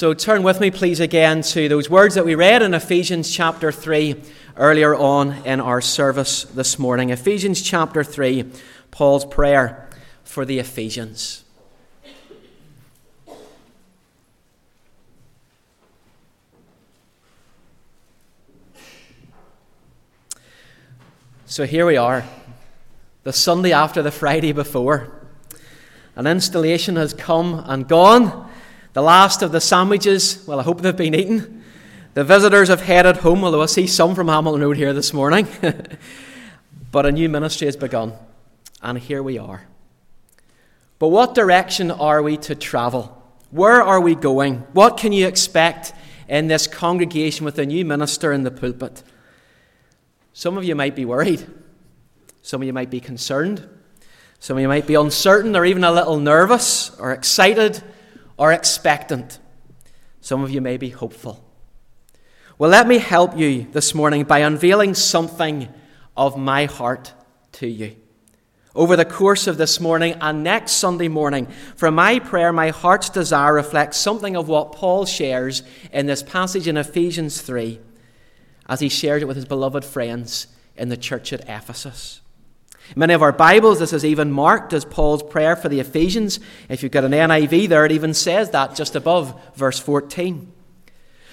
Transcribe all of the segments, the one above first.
So turn with me, please, again to those words that we read in Ephesians chapter 3 earlier on in our service this morning. Ephesians chapter 3, Paul's prayer for the Ephesians. So here we are, the Sunday after the Friday before. An installation has come and gone. The last of the sandwiches, well, I hope they've been eaten. The visitors have headed home, although I see some from Hamilton Road here this morning. but a new ministry has begun, and here we are. But what direction are we to travel? Where are we going? What can you expect in this congregation with a new minister in the pulpit? Some of you might be worried. Some of you might be concerned. Some of you might be uncertain or even a little nervous or excited or expectant. Some of you may be hopeful. Well, let me help you this morning by unveiling something of my heart to you. Over the course of this morning and next Sunday morning, from my prayer, my heart's desire reflects something of what Paul shares in this passage in Ephesians 3 as he shared it with his beloved friends in the church at Ephesus. Many of our Bibles, this is even marked as Paul's prayer for the Ephesians. If you've got an NIV there, it even says that just above verse 14.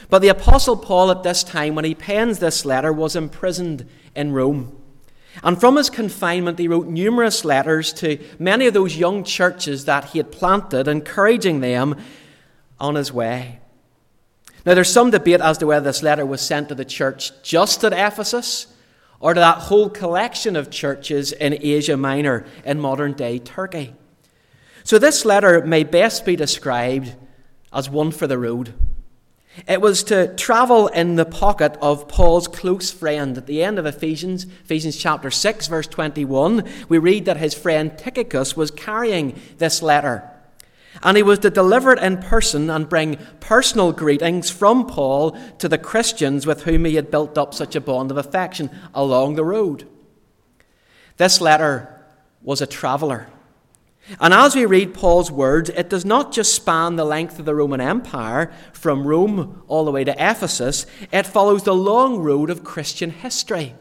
But the Apostle Paul, at this time, when he pens this letter, was imprisoned in Rome. And from his confinement, he wrote numerous letters to many of those young churches that he had planted, encouraging them on his way. Now, there's some debate as to whether this letter was sent to the church just at Ephesus or to that whole collection of churches in Asia Minor in modern day Turkey. So, this letter may best be described as one for the road. It was to travel in the pocket of Paul's close friend. At the end of Ephesians, Ephesians chapter 6, verse 21, we read that his friend Tychicus was carrying this letter. And he was to deliver it in person and bring personal greetings from Paul to the Christians with whom he had built up such a bond of affection along the road. This letter was a traveller. And as we read Paul's words, it does not just span the length of the Roman Empire, from Rome all the way to Ephesus, it follows the long road of Christian history.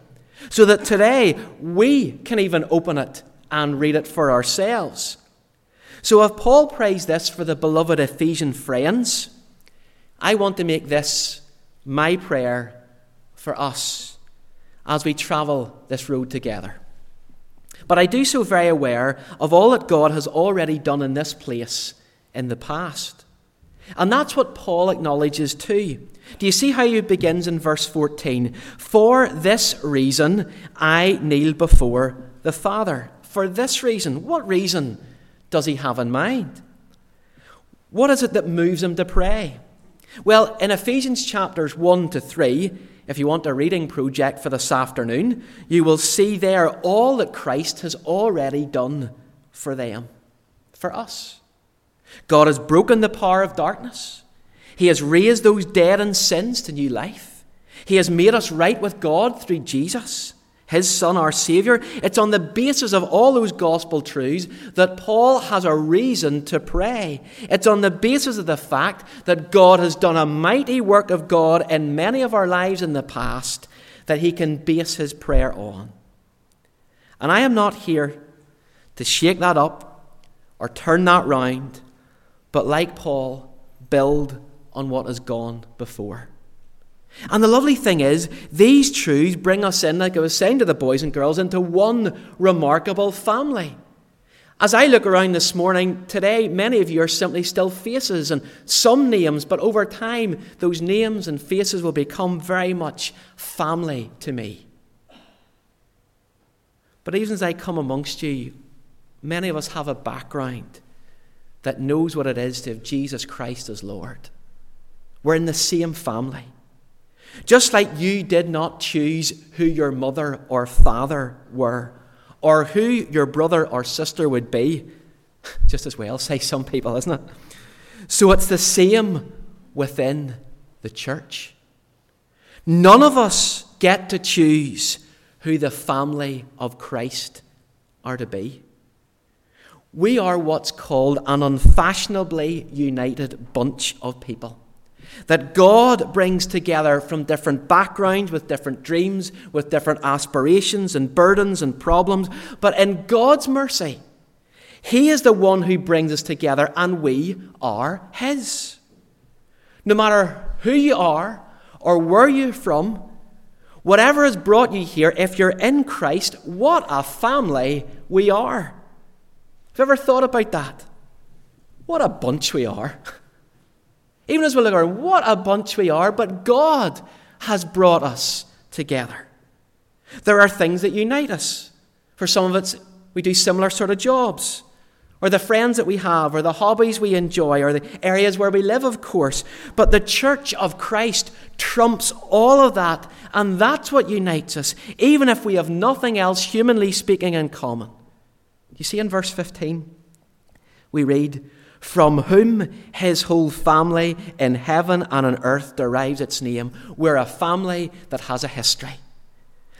So that today we can even open it and read it for ourselves. So if Paul prays this for the beloved Ephesian friends, I want to make this my prayer for us as we travel this road together. But I do so very aware of all that God has already done in this place in the past. And that's what Paul acknowledges too. Do you see how he begins in verse 14? For this reason I kneel before the Father. For this reason. What reason? Does he have in mind? What is it that moves him to pray? Well, in Ephesians chapters 1 to 3, if you want a reading project for this afternoon, you will see there all that Christ has already done for them, for us. God has broken the power of darkness. He has raised those dead in sins to new life. He has made us right with God through Jesus his Son, our Saviour. It's on the basis of all those gospel truths that Paul has a reason to pray. It's on the basis of the fact that God has done a mighty work of God in many of our lives in the past that he can base his prayer on. And I am not here to shake that up or turn that round, but like Paul, build on what has gone before. And the lovely thing is, these truths bring us in, like I was saying to the boys and girls, into one remarkable family. As I look around this morning, today, many of you are simply still faces and some names, but over time, those names and faces will become very much family to me. But even as I come amongst you, many of us have a background that knows what it is to have Jesus Christ as Lord. We're in the same family. Just like you did not choose who your mother or father were, or who your brother or sister would be, just as well, say some people, isn't it? So it's the same within the church. None of us get to choose who the family of Christ are to be. We are what's called an unfashionably united bunch of people. That God brings together from different backgrounds, with different dreams, with different aspirations and burdens and problems. But in God's mercy, He is the one who brings us together, and we are His. No matter who you are or where you're from, whatever has brought you here, if you're in Christ, what a family we are. Have you ever thought about that? What a bunch we are. Even as we look around, what a bunch we are, but God has brought us together. There are things that unite us. For some of us, we do similar sort of jobs, or the friends that we have, or the hobbies we enjoy, or the areas where we live, of course. But the church of Christ trumps all of that, and that's what unites us, even if we have nothing else, humanly speaking, in common. You see in verse 15, we read, from whom his whole family in heaven and on earth derives its name. We're a family that has a history,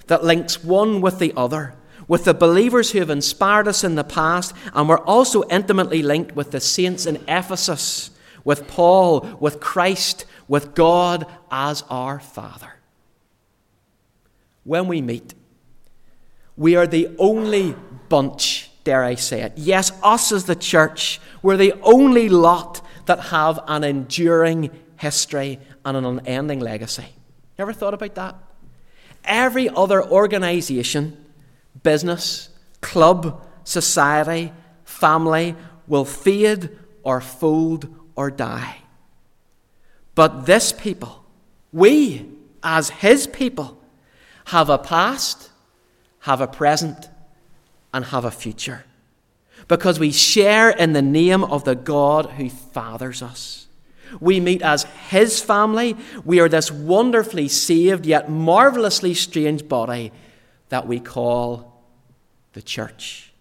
that links one with the other, with the believers who have inspired us in the past, and we're also intimately linked with the saints in Ephesus, with Paul, with Christ, with God as our Father. When we meet, we are the only bunch dare I say it. Yes, us as the church, we're the only lot that have an enduring history and an unending legacy. You ever thought about that? Every other organization, business, club, society, family will fade or fold or die. But this people, we as his people, have a past, have a present, and have a future. Because we share in the name of the God who fathers us. We meet as His family. We are this wonderfully saved yet marvelously strange body that we call the church.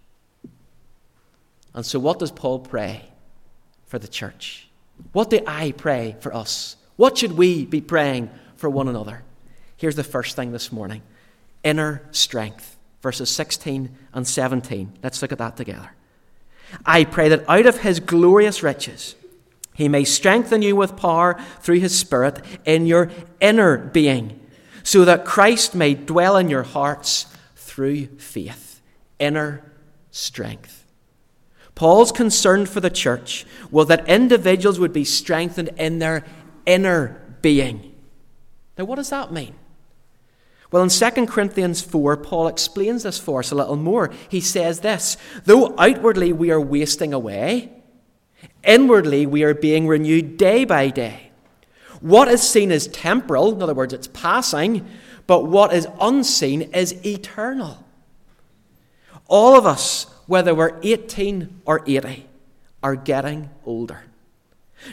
And so, what does Paul pray for the church? What do I pray for us? What should we be praying for one another? Here's the first thing this morning inner strength verses 16 and 17. Let's look at that together. I pray that out of his glorious riches, he may strengthen you with power through his Spirit in your inner being, so that Christ may dwell in your hearts through faith. Inner strength. Paul's concern for the church was that individuals would be strengthened in their inner being. Now, what does that mean? Well, in 2 Corinthians 4, Paul explains this for us a little more. He says this Though outwardly we are wasting away, inwardly we are being renewed day by day. What is seen is temporal, in other words, it's passing, but what is unseen is eternal. All of us, whether we're 18 or 80, are getting older.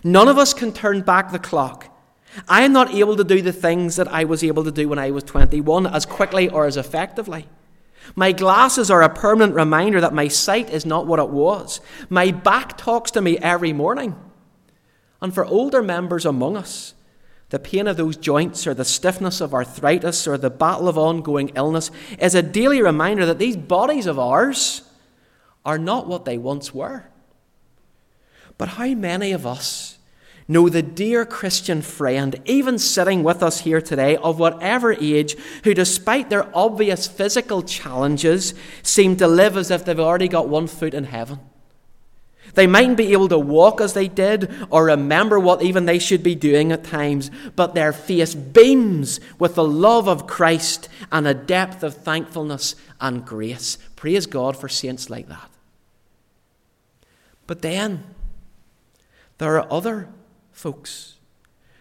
None of us can turn back the clock I am not able to do the things that I was able to do when I was 21 as quickly or as effectively. My glasses are a permanent reminder that my sight is not what it was. My back talks to me every morning. And for older members among us, the pain of those joints or the stiffness of arthritis or the battle of ongoing illness is a daily reminder that these bodies of ours are not what they once were. But how many of us know the dear Christian friend, even sitting with us here today, of whatever age, who, despite their obvious physical challenges, seem to live as if they've already got one foot in heaven. They mightn't be able to walk as they did or remember what even they should be doing at times, but their face beams with the love of Christ and a depth of thankfulness and grace. Praise God for saints like that. But then, there are other folks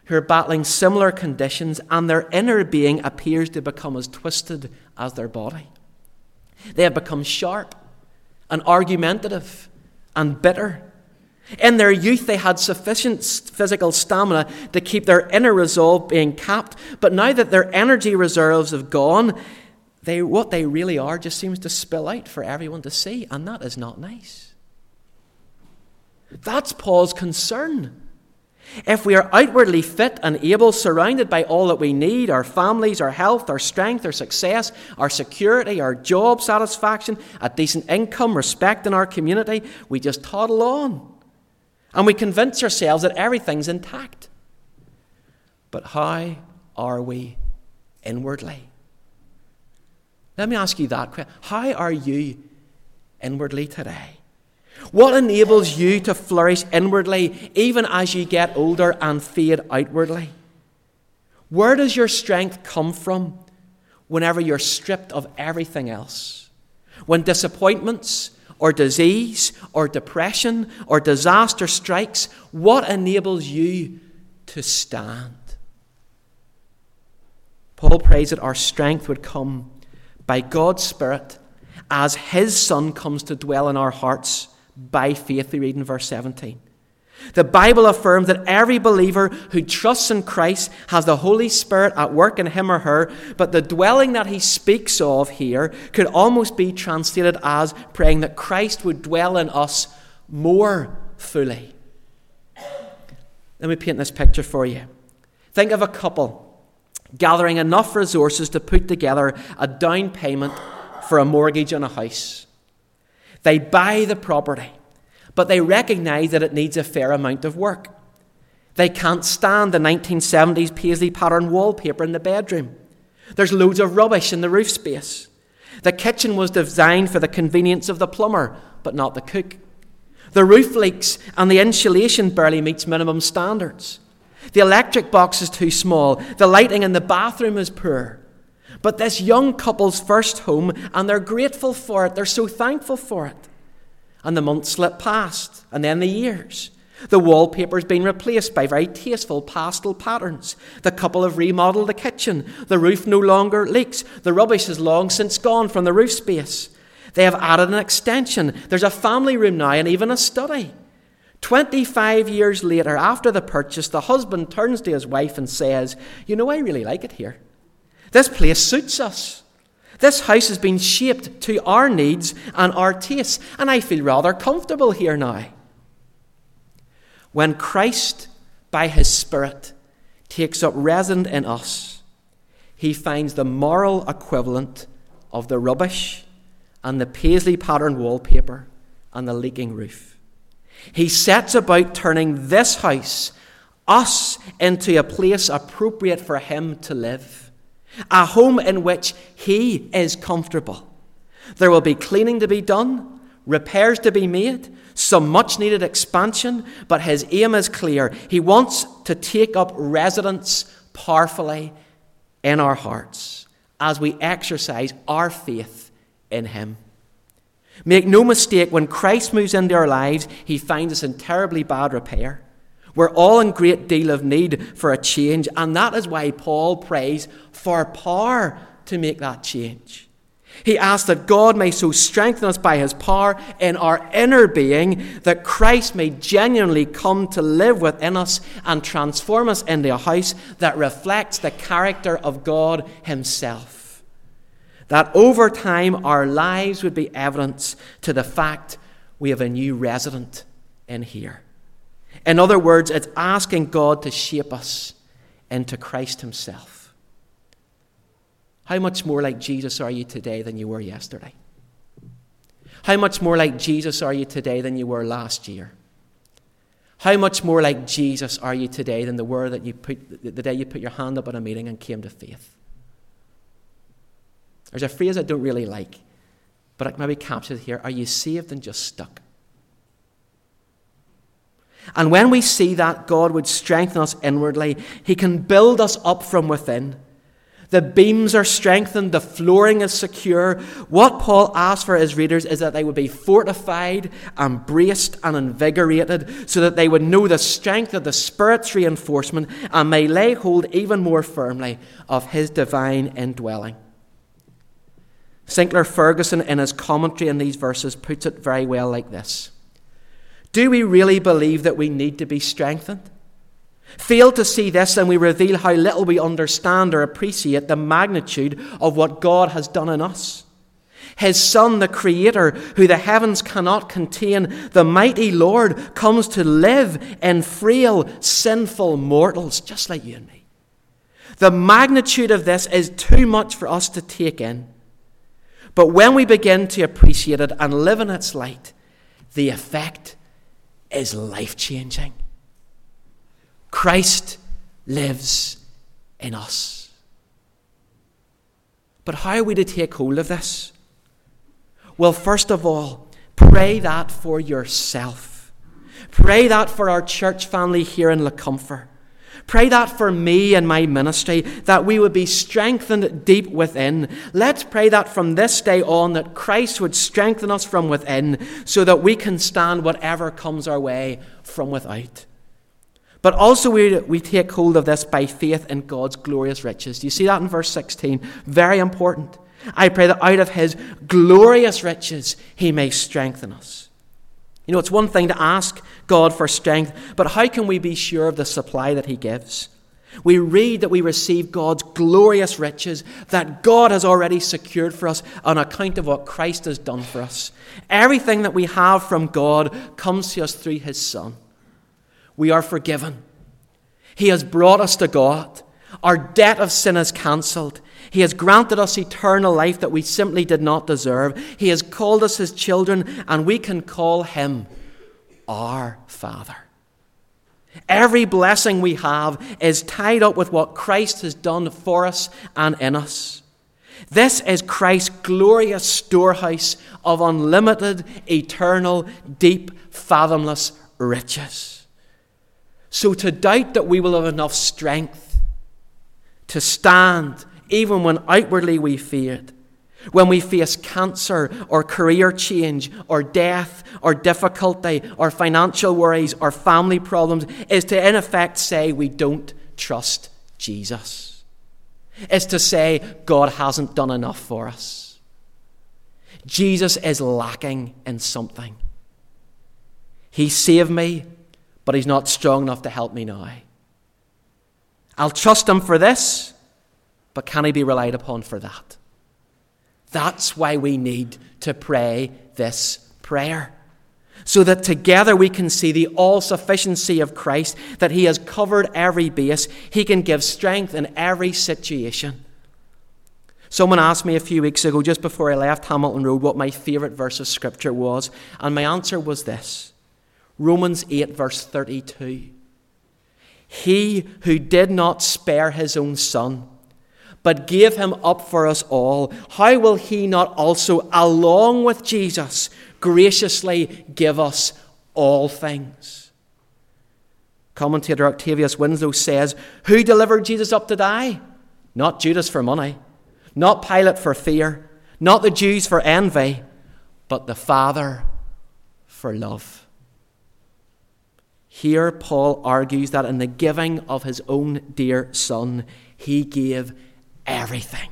who are battling similar conditions, and their inner being appears to become as twisted as their body. They have become sharp and argumentative and bitter. In their youth, they had sufficient physical stamina to keep their inner resolve being capped, but now that their energy reserves have gone, they, what they really are just seems to spill out for everyone to see, and that is not nice. That's Paul's concern. If we are outwardly fit and able, surrounded by all that we need our families, our health, our strength, our success, our security, our job satisfaction, a decent income, respect in our community we just toddle on. And we convince ourselves that everything's intact. But how are we inwardly? Let me ask you that question. How are you inwardly today? What enables you to flourish inwardly even as you get older and fade outwardly? Where does your strength come from whenever you're stripped of everything else? When disappointments or disease or depression or disaster strikes, what enables you to stand? Paul prays that our strength would come by God's Spirit as His Son comes to dwell in our hearts by faith, we read in verse 17. The Bible affirms that every believer who trusts in Christ has the Holy Spirit at work in him or her, but the dwelling that he speaks of here could almost be translated as praying that Christ would dwell in us more fully. Let me paint this picture for you. Think of a couple gathering enough resources to put together a down payment for a mortgage on a house. They buy the property, but they recognize that it needs a fair amount of work. They can't stand the 1970s paisley pattern wallpaper in the bedroom. There's loads of rubbish in the roof space. The kitchen was designed for the convenience of the plumber, but not the cook. The roof leaks and the insulation barely meets minimum standards. The electric box is too small. The lighting in the bathroom is poor. But this young couple's first home, and they're grateful for it. They're so thankful for it. And the months slip past, and then the years. The wallpaper's been replaced by very tasteful pastel patterns. The couple have remodeled the kitchen. The roof no longer leaks. The rubbish is long since gone from the roof space. They have added an extension. There's a family room now and even a study. 25 years later, after the purchase, the husband turns to his wife and says, You know, I really like it here. This place suits us. This house has been shaped to our needs and our tastes, and I feel rather comfortable here now. When Christ, by his Spirit, takes up residence in us, he finds the moral equivalent of the rubbish and the paisley pattern wallpaper and the leaking roof. He sets about turning this house, us, into a place appropriate for him to live a home in which he is comfortable. There will be cleaning to be done, repairs to be made, some much needed expansion, but his aim is clear. He wants to take up residence powerfully in our hearts as we exercise our faith in him. Make no mistake, when Christ moves into our lives, he finds us in terribly bad repair. We're all in great deal of need for a change, and that is why Paul prays for power to make that change. He asks that God may so strengthen us by his power in our inner being that Christ may genuinely come to live within us and transform us into a house that reflects the character of God himself. That over time our lives would be evidence to the fact we have a new resident in here. In other words, it's asking God to shape us into Christ Himself. How much more like Jesus are you today than you were yesterday? How much more like Jesus are you today than you were last year? How much more like Jesus are you today than the were that you put the day you put your hand up at a meeting and came to faith? There's a phrase I don't really like, but it maybe capture it here. Are you saved and just stuck? And when we see that God would strengthen us inwardly, He can build us up from within. The beams are strengthened, the flooring is secure. What Paul asks for his readers is that they would be fortified and braced and invigorated so that they would know the strength of the Spirit's reinforcement and may lay hold even more firmly of his divine indwelling. Sinclair Ferguson, in his commentary on these verses, puts it very well like this. Do we really believe that we need to be strengthened? Fail to see this, and we reveal how little we understand or appreciate the magnitude of what God has done in us. His Son, the Creator, who the heavens cannot contain, the mighty Lord, comes to live in frail, sinful mortals just like you and me. The magnitude of this is too much for us to take in. But when we begin to appreciate it and live in its light, the effect is life changing. Christ lives in us. But how are we to take hold of this? Well, first of all, pray that for yourself. Pray that for our church family here in Lecumpher. Pray that for me and my ministry, that we would be strengthened deep within. Let's pray that from this day on, that Christ would strengthen us from within so that we can stand whatever comes our way from without. But also, we, we take hold of this by faith in God's glorious riches. Do you see that in verse 16? Very important. I pray that out of his glorious riches he may strengthen us. You know, it's one thing to ask God for strength, but how can we be sure of the supply that he gives? We read that we receive God's glorious riches that God has already secured for us on account of what Christ has done for us. Everything that we have from God comes to us through his Son we are forgiven. He has brought us to God. Our debt of sin is cancelled. He has granted us eternal life that we simply did not deserve. He has called us his children, and we can call him our Father. Every blessing we have is tied up with what Christ has done for us and in us. This is Christ's glorious storehouse of unlimited, eternal, deep, fathomless riches. So to doubt that we will have enough strength to stand even when outwardly we feared, when we face cancer or career change or death or difficulty or financial worries or family problems, is to in effect say we don't trust Jesus. Is to say God hasn't done enough for us. Jesus is lacking in something. He saved me but he's not strong enough to help me now. I'll trust him for this, but can he be relied upon for that? That's why we need to pray this prayer. So that together we can see the all sufficiency of Christ, that He has covered every base. He can give strength in every situation. Someone asked me a few weeks ago, just before I left Hamilton Road, what my favourite verse of Scripture was, and my answer was this Romans 8, verse 32. He who did not spare his own son, but gave him up for us all, how will he not also, along with Jesus, graciously give us all things? Commentator Octavius Winslow says, Who delivered Jesus up to die? Not Judas for money, not Pilate for fear, not the Jews for envy, but the Father for love. Here, Paul argues that in the giving of his own dear son, he gave everything.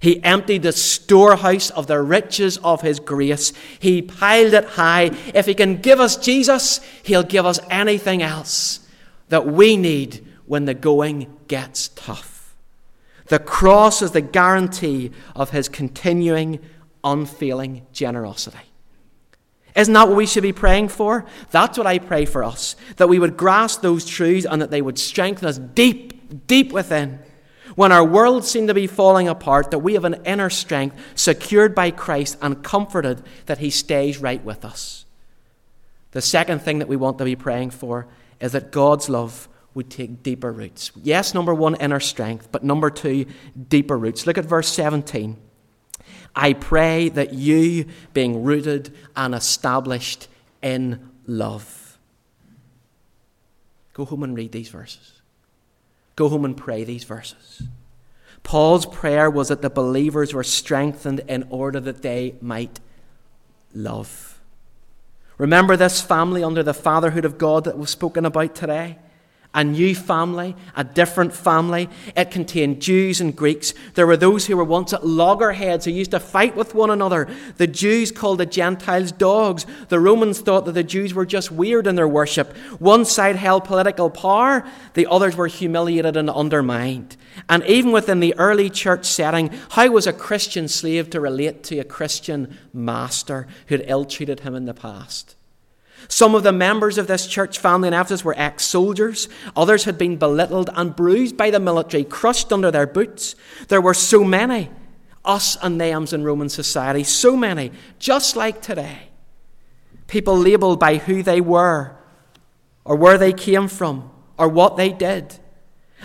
He emptied the storehouse of the riches of his grace. He piled it high. If he can give us Jesus, he'll give us anything else that we need when the going gets tough. The cross is the guarantee of his continuing, unfailing generosity. Isn't that what we should be praying for? That's what I pray for us. That we would grasp those truths and that they would strengthen us deep, deep within. When our world seemed to be falling apart, that we have an inner strength secured by Christ and comforted that He stays right with us. The second thing that we want to be praying for is that God's love would take deeper roots. Yes, number one, inner strength, but number two, deeper roots. Look at verse 17. I pray that you, being rooted and established in love. Go home and read these verses. Go home and pray these verses. Paul's prayer was that the believers were strengthened in order that they might love. Remember this family under the fatherhood of God that was spoken about today? A new family, a different family. It contained Jews and Greeks. There were those who were once at loggerheads who used to fight with one another. The Jews called the Gentiles dogs. The Romans thought that the Jews were just weird in their worship. One side held political power, the others were humiliated and undermined. And even within the early church setting, how was a Christian slave to relate to a Christian master who had ill treated him in the past? Some of the members of this church family in Ephesus were ex soldiers. Others had been belittled and bruised by the military, crushed under their boots. There were so many, us and thems in Roman society, so many, just like today. People labelled by who they were, or where they came from, or what they did.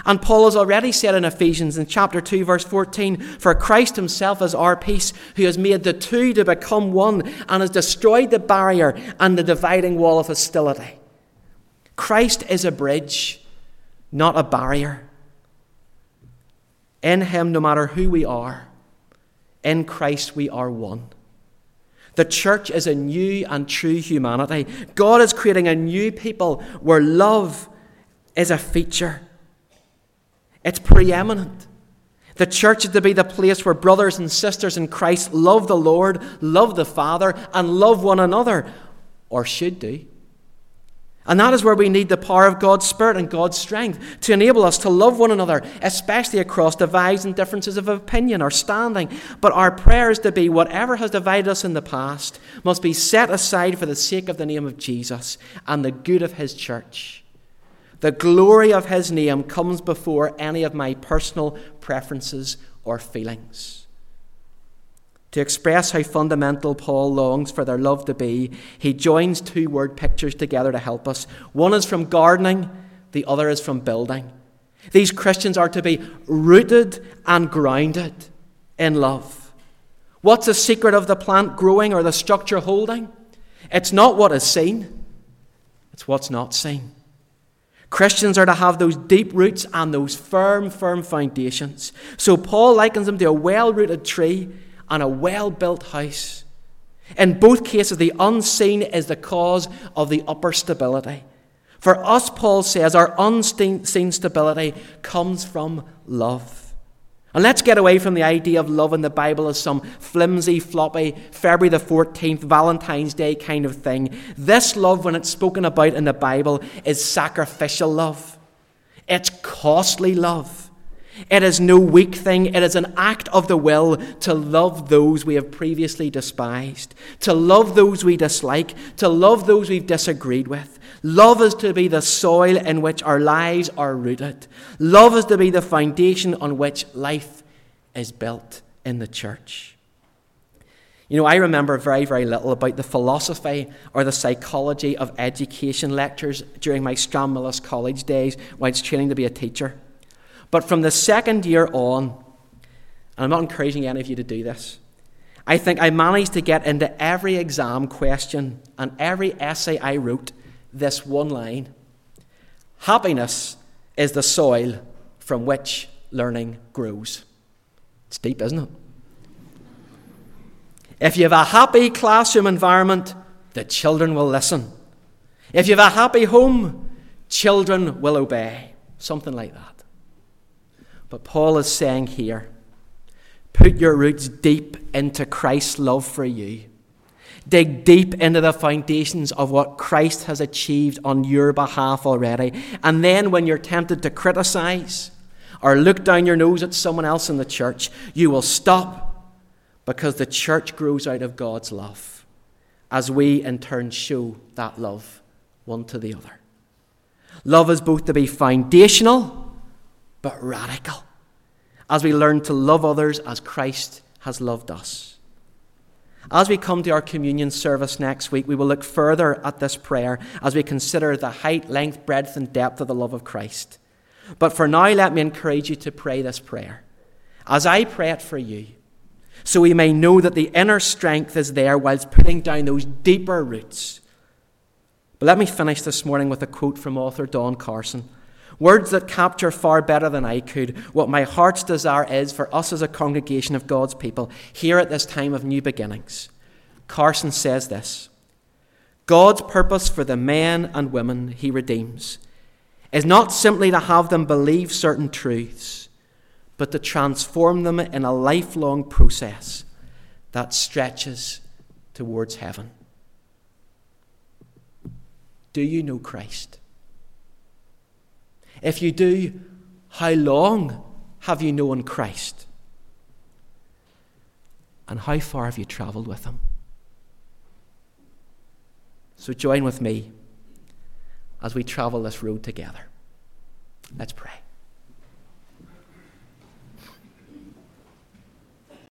And Paul has already said in Ephesians in chapter 2, verse 14, For Christ himself is our peace, who has made the two to become one and has destroyed the barrier and the dividing wall of hostility. Christ is a bridge, not a barrier. In him, no matter who we are, in Christ we are one. The church is a new and true humanity. God is creating a new people where love is a feature. It's preeminent. The church is to be the place where brothers and sisters in Christ love the Lord, love the Father, and love one another, or should do. And that is where we need the power of God's Spirit and God's strength to enable us to love one another, especially across divides and differences of opinion or standing. But our prayer is to be whatever has divided us in the past must be set aside for the sake of the name of Jesus and the good of His church. The glory of his name comes before any of my personal preferences or feelings. To express how fundamental Paul longs for their love to be, he joins two word pictures together to help us. One is from gardening, the other is from building. These Christians are to be rooted and grounded in love. What's the secret of the plant growing or the structure holding? It's not what is seen, it's what's not seen. Christians are to have those deep roots and those firm, firm foundations. So Paul likens them to a well rooted tree and a well built house. In both cases, the unseen is the cause of the upper stability. For us, Paul says, our unseen stability comes from love. And let's get away from the idea of love in the Bible as some flimsy, floppy, February the 14th, Valentine's Day kind of thing. This love, when it's spoken about in the Bible, is sacrificial love. It's costly love. It is no weak thing. It is an act of the will to love those we have previously despised, to love those we dislike, to love those we've disagreed with. Love is to be the soil in which our lives are rooted. Love is to be the foundation on which life is built in the church. You know, I remember very, very little about the philosophy or the psychology of education lectures during my Stranmillis College days was training to be a teacher. But from the second year on, and I'm not encouraging any of you to do this, I think I managed to get into every exam question and every essay I wrote this one line Happiness is the soil from which learning grows. It's deep, isn't it? If you have a happy classroom environment, the children will listen. If you have a happy home, children will obey. Something like that. But Paul is saying here put your roots deep into Christ's love for you. Dig deep into the foundations of what Christ has achieved on your behalf already. And then, when you're tempted to criticize or look down your nose at someone else in the church, you will stop because the church grows out of God's love as we in turn show that love one to the other. Love is both to be foundational but radical as we learn to love others as Christ has loved us. As we come to our communion service next week, we will look further at this prayer as we consider the height, length, breadth, and depth of the love of Christ. But for now, let me encourage you to pray this prayer as I pray it for you, so we may know that the inner strength is there whilst putting down those deeper roots. But let me finish this morning with a quote from author Don Carson. Words that capture far better than I could what my heart's desire is for us as a congregation of God's people here at this time of new beginnings. Carson says this God's purpose for the men and women he redeems is not simply to have them believe certain truths, but to transform them in a lifelong process that stretches towards heaven. Do you know Christ? If you do, how long have you known Christ? And how far have you travelled with him? So join with me as we travel this road together. Let's pray.